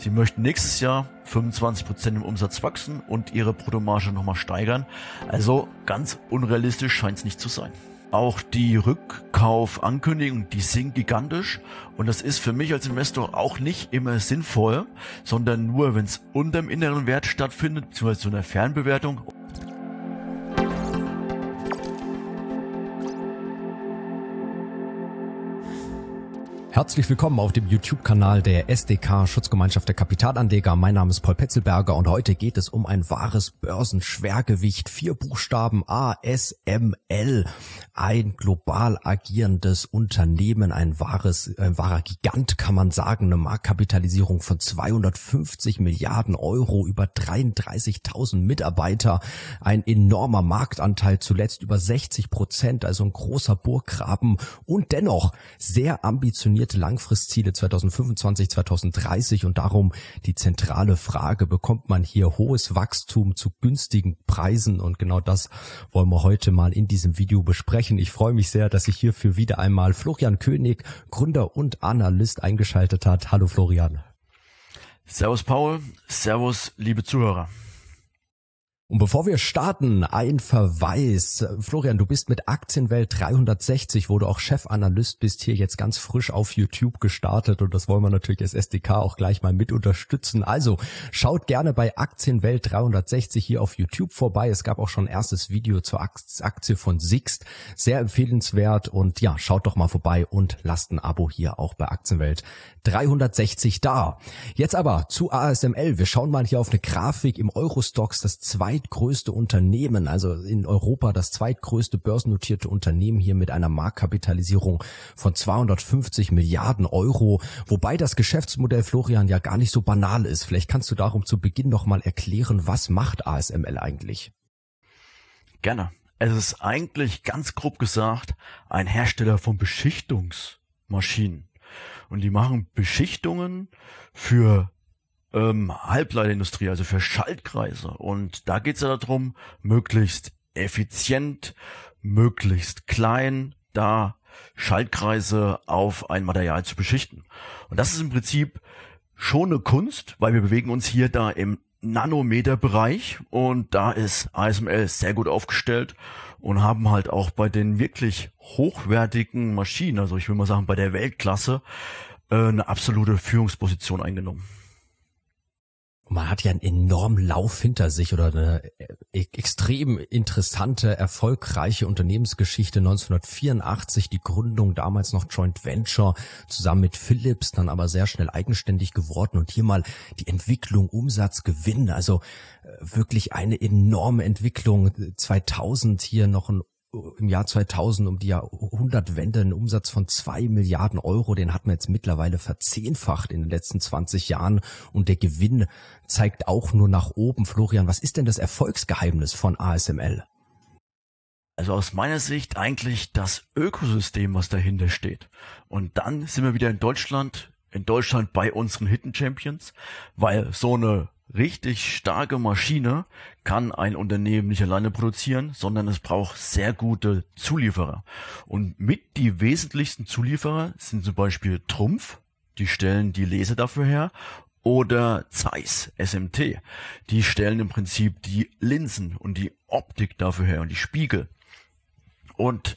Sie möchten nächstes Jahr 25% im Umsatz wachsen und ihre Bruttomarge nochmal steigern. Also ganz unrealistisch scheint es nicht zu sein. Auch die Rückkaufankündigungen, die sind gigantisch und das ist für mich als Investor auch nicht immer sinnvoll, sondern nur, wenn es unter dem inneren Wert stattfindet, beziehungsweise zu einer Fernbewertung. Herzlich willkommen auf dem YouTube-Kanal der SDK Schutzgemeinschaft der Kapitalanleger. Mein Name ist Paul Petzelberger und heute geht es um ein wahres Börsenschwergewicht. Vier Buchstaben ASML. Ein global agierendes Unternehmen, ein wahres, ein wahrer Gigant kann man sagen. Eine Marktkapitalisierung von 250 Milliarden Euro, über 33.000 Mitarbeiter, ein enormer Marktanteil, zuletzt über 60 Prozent, also ein großer Burggraben und dennoch sehr ambitioniert definierte Langfristziele 2025, 2030 und darum die zentrale Frage, bekommt man hier hohes Wachstum zu günstigen Preisen? Und genau das wollen wir heute mal in diesem Video besprechen. Ich freue mich sehr, dass sich hierfür wieder einmal Florian König, Gründer und Analyst eingeschaltet hat. Hallo Florian. Servus Paul, Servus liebe Zuhörer. Und bevor wir starten, ein Verweis. Florian, du bist mit Aktienwelt 360, wo du auch Chefanalyst bist, hier jetzt ganz frisch auf YouTube gestartet und das wollen wir natürlich als SDK auch gleich mal mit unterstützen. Also schaut gerne bei Aktienwelt 360 hier auf YouTube vorbei. Es gab auch schon ein erstes Video zur Aktie von Sixt. Sehr empfehlenswert und ja, schaut doch mal vorbei und lasst ein Abo hier auch bei Aktienwelt 360 da. Jetzt aber zu ASML. Wir schauen mal hier auf eine Grafik im Eurostox, das zweite zweitgrößte Unternehmen, also in Europa das zweitgrößte börsennotierte Unternehmen hier mit einer Marktkapitalisierung von 250 Milliarden Euro, wobei das Geschäftsmodell Florian ja gar nicht so banal ist. Vielleicht kannst du darum zu Beginn noch erklären, was macht ASML eigentlich? Gerne. Es ist eigentlich ganz grob gesagt ein Hersteller von Beschichtungsmaschinen. Und die machen Beschichtungen für ähm, Halbleiterindustrie, also für Schaltkreise. Und da geht es ja darum, möglichst effizient, möglichst klein, da Schaltkreise auf ein Material zu beschichten. Und das ist im Prinzip schon eine Kunst, weil wir bewegen uns hier da im Nanometerbereich und da ist ASML sehr gut aufgestellt und haben halt auch bei den wirklich hochwertigen Maschinen, also ich will mal sagen bei der Weltklasse, äh, eine absolute Führungsposition eingenommen man hat ja einen enormen Lauf hinter sich oder eine äh, extrem interessante, erfolgreiche Unternehmensgeschichte. 1984 die Gründung, damals noch Joint Venture, zusammen mit Philips, dann aber sehr schnell eigenständig geworden und hier mal die Entwicklung, Umsatz, Gewinn. Also äh, wirklich eine enorme Entwicklung. 2000 hier noch ein im Jahr 2000 um die Jahrhundertwende einen Umsatz von zwei Milliarden Euro. Den hat man jetzt mittlerweile verzehnfacht in den letzten 20 Jahren und der Gewinn zeigt auch nur nach oben. Florian, was ist denn das Erfolgsgeheimnis von ASML? Also aus meiner Sicht eigentlich das Ökosystem, was dahinter steht. Und dann sind wir wieder in Deutschland, in Deutschland bei unseren Hidden Champions, weil so eine richtig starke Maschine kann ein Unternehmen nicht alleine produzieren, sondern es braucht sehr gute Zulieferer. Und mit die wesentlichsten Zulieferer sind zum Beispiel Trumpf, die stellen die Laser dafür her, oder Zeiss, SMT, die stellen im Prinzip die Linsen und die Optik dafür her und die Spiegel. Und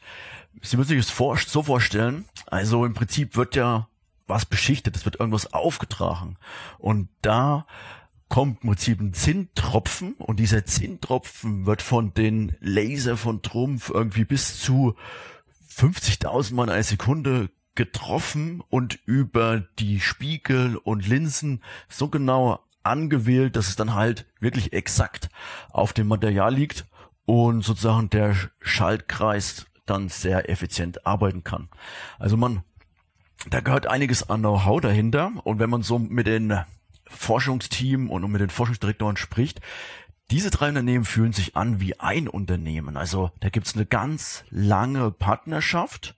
Sie müssen sich das so vorstellen, also im Prinzip wird ja was beschichtet, es wird irgendwas aufgetragen. Und da kommt im Prinzip Zinntropfen und dieser Zinntropfen wird von den Laser von Trumpf irgendwie bis zu 50.000 Mal eine Sekunde getroffen und über die Spiegel und Linsen so genau angewählt, dass es dann halt wirklich exakt auf dem Material liegt und sozusagen der Schaltkreis dann sehr effizient arbeiten kann. Also man, da gehört einiges an Know-how dahinter und wenn man so mit den Forschungsteam und mit den Forschungsdirektoren spricht, diese drei Unternehmen fühlen sich an wie ein Unternehmen. Also da gibt's eine ganz lange Partnerschaft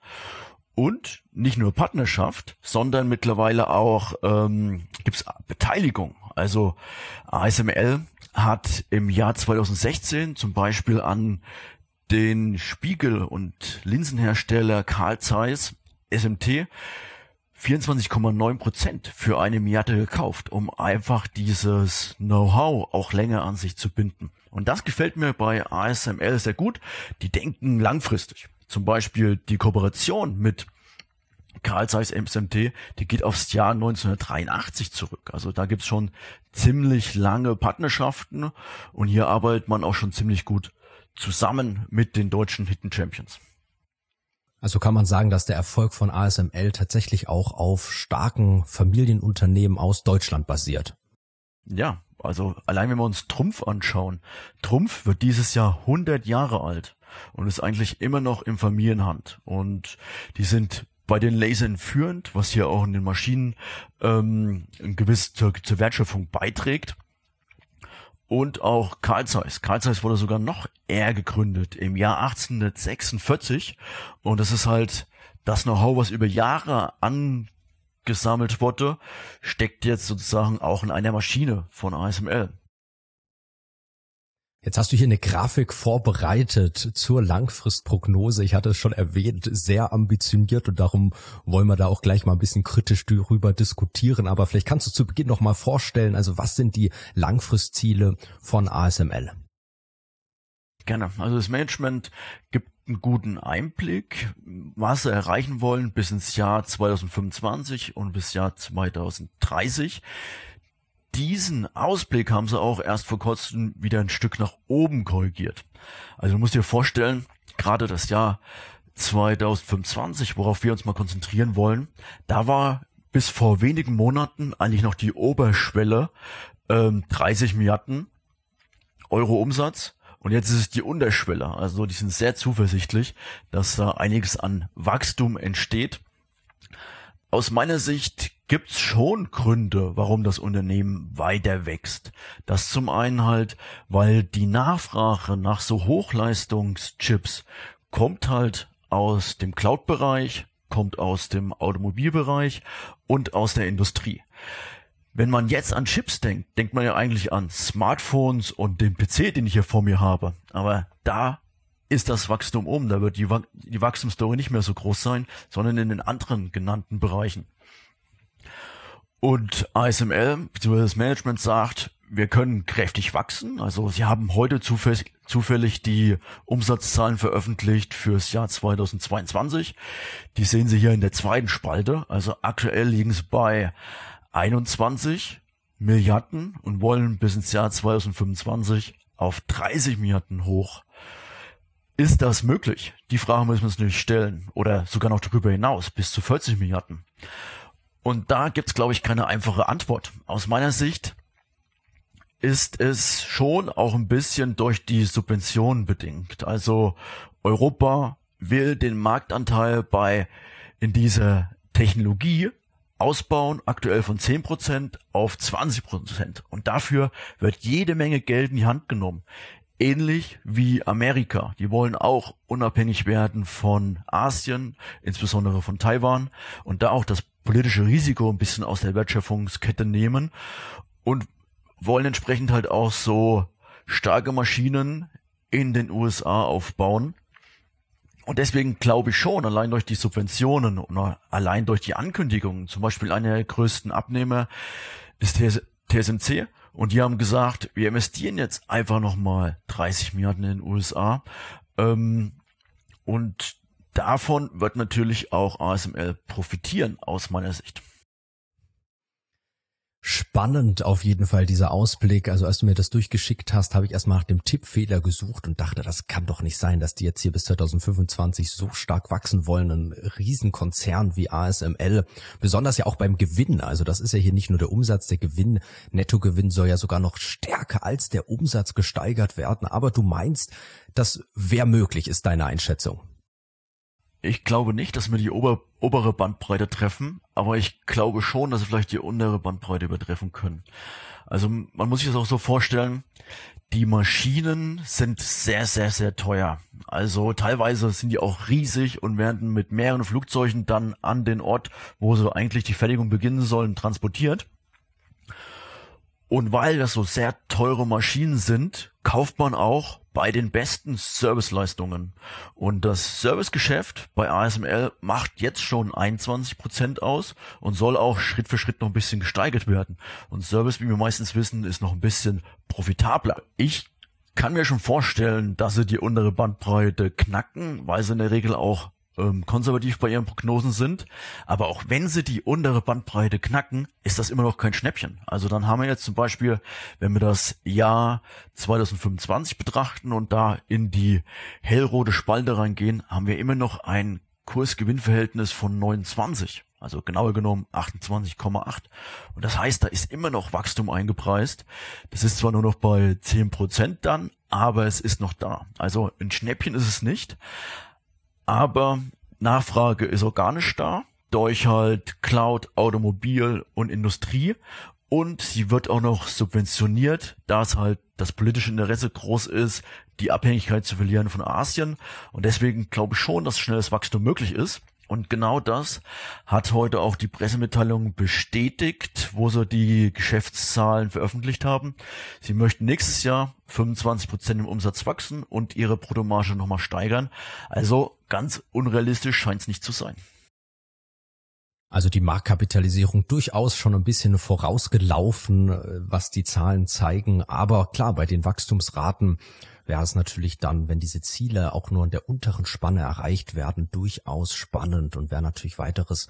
und nicht nur Partnerschaft, sondern mittlerweile auch ähm, gibt's Beteiligung. Also ASML hat im Jahr 2016 zum Beispiel an den Spiegel- und Linsenhersteller Carl Zeiss SMT 24,9 Prozent für eine Miata gekauft, um einfach dieses Know-how auch länger an sich zu binden. Und das gefällt mir bei ASML sehr gut. Die denken langfristig. Zum Beispiel die Kooperation mit Carl Zeiss MSMT, die geht aufs Jahr 1983 zurück. Also da gibt's schon ziemlich lange Partnerschaften und hier arbeitet man auch schon ziemlich gut zusammen mit den deutschen Hidden Champions. Also kann man sagen, dass der Erfolg von ASML tatsächlich auch auf starken Familienunternehmen aus Deutschland basiert. Ja, also allein wenn wir uns Trumpf anschauen. Trumpf wird dieses Jahr 100 Jahre alt und ist eigentlich immer noch im Familienhand. Und die sind bei den Lasern führend, was hier auch in den Maschinen ähm, gewiss zur, zur Wertschöpfung beiträgt. Und auch Carl Zeiss. Carl Zeiss wurde sogar noch eher gegründet im Jahr 1846. Und das ist halt das Know-how, was über Jahre angesammelt wurde, steckt jetzt sozusagen auch in einer Maschine von ASML. Jetzt hast du hier eine Grafik vorbereitet zur Langfristprognose. Ich hatte es schon erwähnt, sehr ambitioniert und darum wollen wir da auch gleich mal ein bisschen kritisch darüber diskutieren. Aber vielleicht kannst du zu Beginn noch mal vorstellen, also was sind die Langfristziele von ASML? Gerne. Also das Management gibt einen guten Einblick, was sie erreichen wollen bis ins Jahr 2025 und bis Jahr 2030 diesen Ausblick haben sie auch erst vor kurzem wieder ein Stück nach oben korrigiert. Also du musst dir vorstellen, gerade das Jahr 2025, worauf wir uns mal konzentrieren wollen, da war bis vor wenigen Monaten eigentlich noch die Oberschwelle ähm, 30 Milliarden Euro Umsatz. Und jetzt ist es die Unterschwelle. Also die sind sehr zuversichtlich, dass da einiges an Wachstum entsteht. Aus meiner Sicht gibt's schon Gründe, warum das Unternehmen weiter wächst. Das zum einen halt, weil die Nachfrage nach so Hochleistungschips kommt halt aus dem Cloud-Bereich, kommt aus dem Automobilbereich und aus der Industrie. Wenn man jetzt an Chips denkt, denkt man ja eigentlich an Smartphones und den PC, den ich hier vor mir habe. Aber da ist das Wachstum um. Da wird die, die Wachstumsstory nicht mehr so groß sein, sondern in den anderen genannten Bereichen. Und ASML bzw. das Management sagt, wir können kräftig wachsen. Also sie haben heute zufällig die Umsatzzahlen veröffentlicht fürs Jahr 2022. Die sehen Sie hier in der zweiten Spalte. Also aktuell liegen sie bei 21 Milliarden und wollen bis ins Jahr 2025 auf 30 Milliarden hoch. Ist das möglich? Die Frage müssen wir uns nicht stellen. Oder sogar noch darüber hinaus, bis zu 40 Milliarden. Und da gibt's, glaube ich, keine einfache Antwort. Aus meiner Sicht ist es schon auch ein bisschen durch die Subventionen bedingt. Also Europa will den Marktanteil bei in dieser Technologie ausbauen, aktuell von 10% auf 20%. Und dafür wird jede Menge Geld in die Hand genommen. Ähnlich wie Amerika. Die wollen auch unabhängig werden von Asien, insbesondere von Taiwan und da auch das politische Risiko ein bisschen aus der Wertschöpfungskette nehmen und wollen entsprechend halt auch so starke Maschinen in den USA aufbauen. Und deswegen glaube ich schon, allein durch die Subventionen und allein durch die Ankündigungen, zum Beispiel einer der größten Abnehmer ist TSMC, und die haben gesagt, wir investieren jetzt einfach nochmal 30 Milliarden in den USA. Ähm, und davon wird natürlich auch ASML profitieren aus meiner Sicht. Spannend auf jeden Fall dieser Ausblick. Also als du mir das durchgeschickt hast, habe ich erstmal nach dem Tippfehler gesucht und dachte, das kann doch nicht sein, dass die jetzt hier bis 2025 so stark wachsen wollen. Ein Riesenkonzern wie ASML, besonders ja auch beim Gewinn. Also das ist ja hier nicht nur der Umsatz, der Gewinn, Nettogewinn soll ja sogar noch stärker als der Umsatz gesteigert werden. Aber du meinst, das wäre möglich, ist deine Einschätzung. Ich glaube nicht, dass wir die ober, obere Bandbreite treffen, aber ich glaube schon, dass wir vielleicht die untere Bandbreite übertreffen können. Also man muss sich das auch so vorstellen, die Maschinen sind sehr, sehr, sehr teuer. Also teilweise sind die auch riesig und werden mit mehreren Flugzeugen dann an den Ort, wo sie eigentlich die Fertigung beginnen sollen, transportiert. Und weil das so sehr teure Maschinen sind, kauft man auch bei den besten Serviceleistungen. Und das Servicegeschäft bei ASML macht jetzt schon 21 Prozent aus und soll auch Schritt für Schritt noch ein bisschen gesteigert werden. Und Service, wie wir meistens wissen, ist noch ein bisschen profitabler. Ich kann mir schon vorstellen, dass sie die untere Bandbreite knacken, weil sie in der Regel auch ähm, konservativ bei ihren Prognosen sind. Aber auch wenn sie die untere Bandbreite knacken, ist das immer noch kein Schnäppchen. Also dann haben wir jetzt zum Beispiel, wenn wir das Jahr 2025 betrachten und da in die hellrote Spalte reingehen, haben wir immer noch ein Kursgewinnverhältnis von 29. Also genauer genommen 28,8. Und das heißt, da ist immer noch Wachstum eingepreist. Das ist zwar nur noch bei 10% dann, aber es ist noch da. Also ein Schnäppchen ist es nicht aber Nachfrage ist organisch da, durch halt Cloud, Automobil und Industrie. Und sie wird auch noch subventioniert, da es halt das politische Interesse groß ist, die Abhängigkeit zu verlieren von Asien. Und deswegen glaube ich schon, dass schnelles Wachstum möglich ist. Und genau das hat heute auch die Pressemitteilung bestätigt, wo sie die Geschäftszahlen veröffentlicht haben. Sie möchten nächstes Jahr 25 Prozent im Umsatz wachsen und ihre Bruttomarge nochmal steigern. Also ganz unrealistisch scheint es nicht zu sein. Also die Marktkapitalisierung durchaus schon ein bisschen vorausgelaufen, äh, was die Zahlen zeigen. Aber klar, bei den Wachstumsraten wäre es natürlich dann, wenn diese Ziele auch nur in der unteren Spanne erreicht werden, durchaus spannend und wäre natürlich weiteres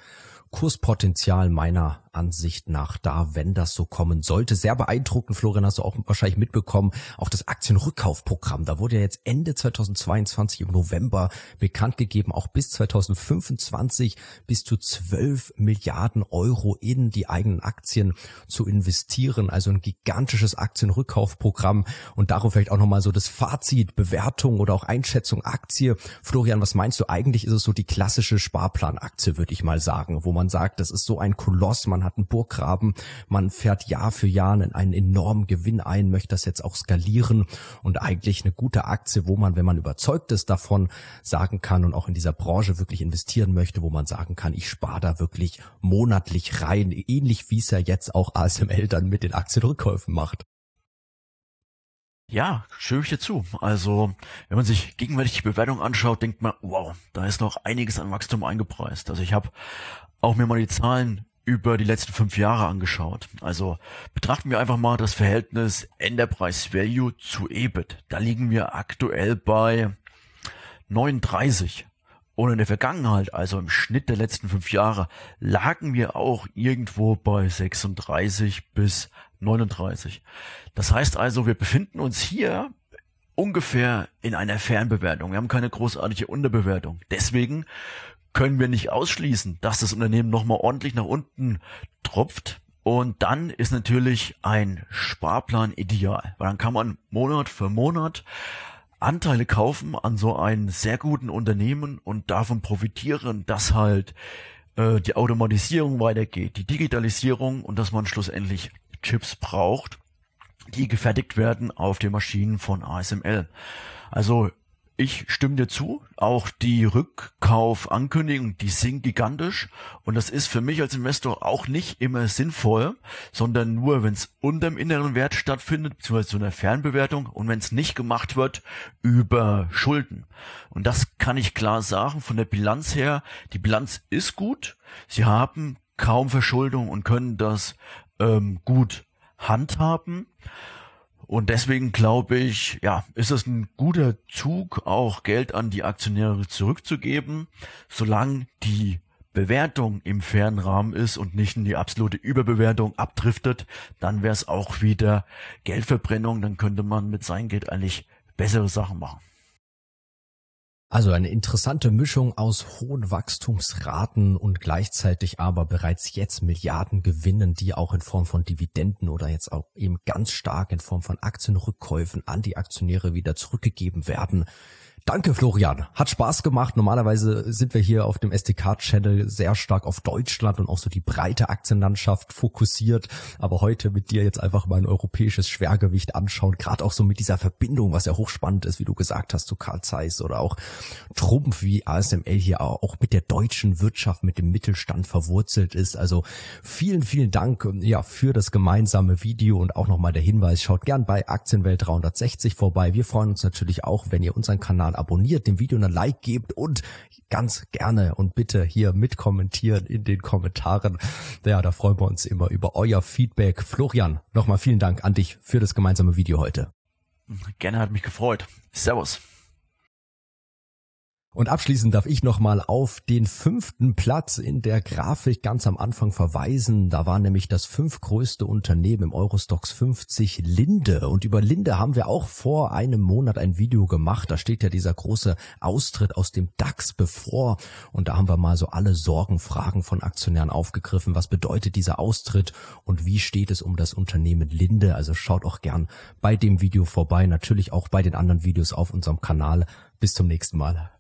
Kurspotenzial meiner Ansicht nach da, wenn das so kommen sollte. Sehr beeindruckend, Florian, hast du auch wahrscheinlich mitbekommen, auch das Aktienrückkaufprogramm. Da wurde ja jetzt Ende 2022 im November bekannt gegeben, auch bis 2025 bis zu 12 Milliarden Euro in die eigenen Aktien zu investieren. Also ein gigantisches Aktienrückkaufprogramm und darauf vielleicht auch nochmal so das Fazit, Bewertung oder auch Einschätzung Aktie. Florian, was meinst du? Eigentlich ist es so die klassische Sparplanaktie, würde ich mal sagen, wo man sagt, das ist so ein Koloss, man hat einen Burggraben, man fährt Jahr für Jahr einen enormen Gewinn ein, möchte das jetzt auch skalieren und eigentlich eine gute Aktie, wo man, wenn man überzeugt ist davon, sagen kann und auch in dieser Branche wirklich investieren möchte, wo man sagen kann, ich spare da wirklich monatlich rein, ähnlich wie es ja jetzt auch ASML dann mit den Aktienrückkäufen macht. Ja, stimme ich dir zu. Also, wenn man sich gegenwärtig die Bewertung anschaut, denkt man, wow, da ist noch einiges an Wachstum eingepreist. Also ich habe auch mir mal die Zahlen über die letzten fünf Jahre angeschaut. Also betrachten wir einfach mal das Verhältnis Enterprise Value zu EBIT. Da liegen wir aktuell bei 39. Und in der Vergangenheit, also im Schnitt der letzten fünf Jahre, lagen wir auch irgendwo bei 36 bis 39. Das heißt also, wir befinden uns hier ungefähr in einer Fernbewertung. Wir haben keine großartige Unterbewertung. Deswegen können wir nicht ausschließen, dass das Unternehmen nochmal ordentlich nach unten tropft. Und dann ist natürlich ein Sparplan ideal, weil dann kann man Monat für Monat Anteile kaufen an so einem sehr guten Unternehmen und davon profitieren, dass halt äh, die Automatisierung weitergeht, die Digitalisierung und dass man schlussendlich Chips braucht, die gefertigt werden auf den Maschinen von ASML. Also ich stimme dir zu. Auch die Rückkaufankündigung, die sind gigantisch. Und das ist für mich als Investor auch nicht immer sinnvoll, sondern nur, wenn es unter dem inneren Wert stattfindet, beziehungsweise zu einer Fernbewertung und wenn es nicht gemacht wird über Schulden. Und das kann ich klar sagen von der Bilanz her. Die Bilanz ist gut. Sie haben kaum Verschuldung und können das ähm, gut handhaben. Und deswegen glaube ich, ja, ist es ein guter Zug, auch Geld an die Aktionäre zurückzugeben, solange die Bewertung im fairen Rahmen ist und nicht in die absolute Überbewertung abdriftet, dann wäre es auch wieder Geldverbrennung, dann könnte man mit seinem Geld eigentlich bessere Sachen machen. Also eine interessante Mischung aus hohen Wachstumsraten und gleichzeitig aber bereits jetzt Milliarden Gewinnen, die auch in Form von Dividenden oder jetzt auch eben ganz stark in Form von Aktienrückkäufen an die Aktionäre wieder zurückgegeben werden. Danke, Florian. Hat Spaß gemacht. Normalerweise sind wir hier auf dem SDK-Channel sehr stark auf Deutschland und auch so die breite Aktienlandschaft fokussiert. Aber heute mit dir jetzt einfach mal ein europäisches Schwergewicht anschauen. Gerade auch so mit dieser Verbindung, was ja hochspannend ist, wie du gesagt hast, zu Karl Zeiss oder auch Trumpf, wie ASML hier auch mit der deutschen Wirtschaft, mit dem Mittelstand verwurzelt ist. Also vielen, vielen Dank ja, für das gemeinsame Video und auch nochmal der Hinweis. Schaut gern bei Aktienwelt 360 vorbei. Wir freuen uns natürlich auch, wenn ihr unseren Kanal abonniert, dem Video eine Like gebt und ganz gerne und bitte hier mitkommentieren in den Kommentaren. Ja, da freuen wir uns immer über euer Feedback. Florian, nochmal vielen Dank an dich für das gemeinsame Video heute. Gerne hat mich gefreut. Servus. Und abschließend darf ich nochmal auf den fünften Platz in der Grafik ganz am Anfang verweisen. Da war nämlich das fünfgrößte Unternehmen im Eurostox 50 Linde. Und über Linde haben wir auch vor einem Monat ein Video gemacht. Da steht ja dieser große Austritt aus dem DAX bevor. Und da haben wir mal so alle Sorgenfragen von Aktionären aufgegriffen. Was bedeutet dieser Austritt und wie steht es um das Unternehmen Linde? Also schaut auch gern bei dem Video vorbei. Natürlich auch bei den anderen Videos auf unserem Kanal. Bis zum nächsten Mal.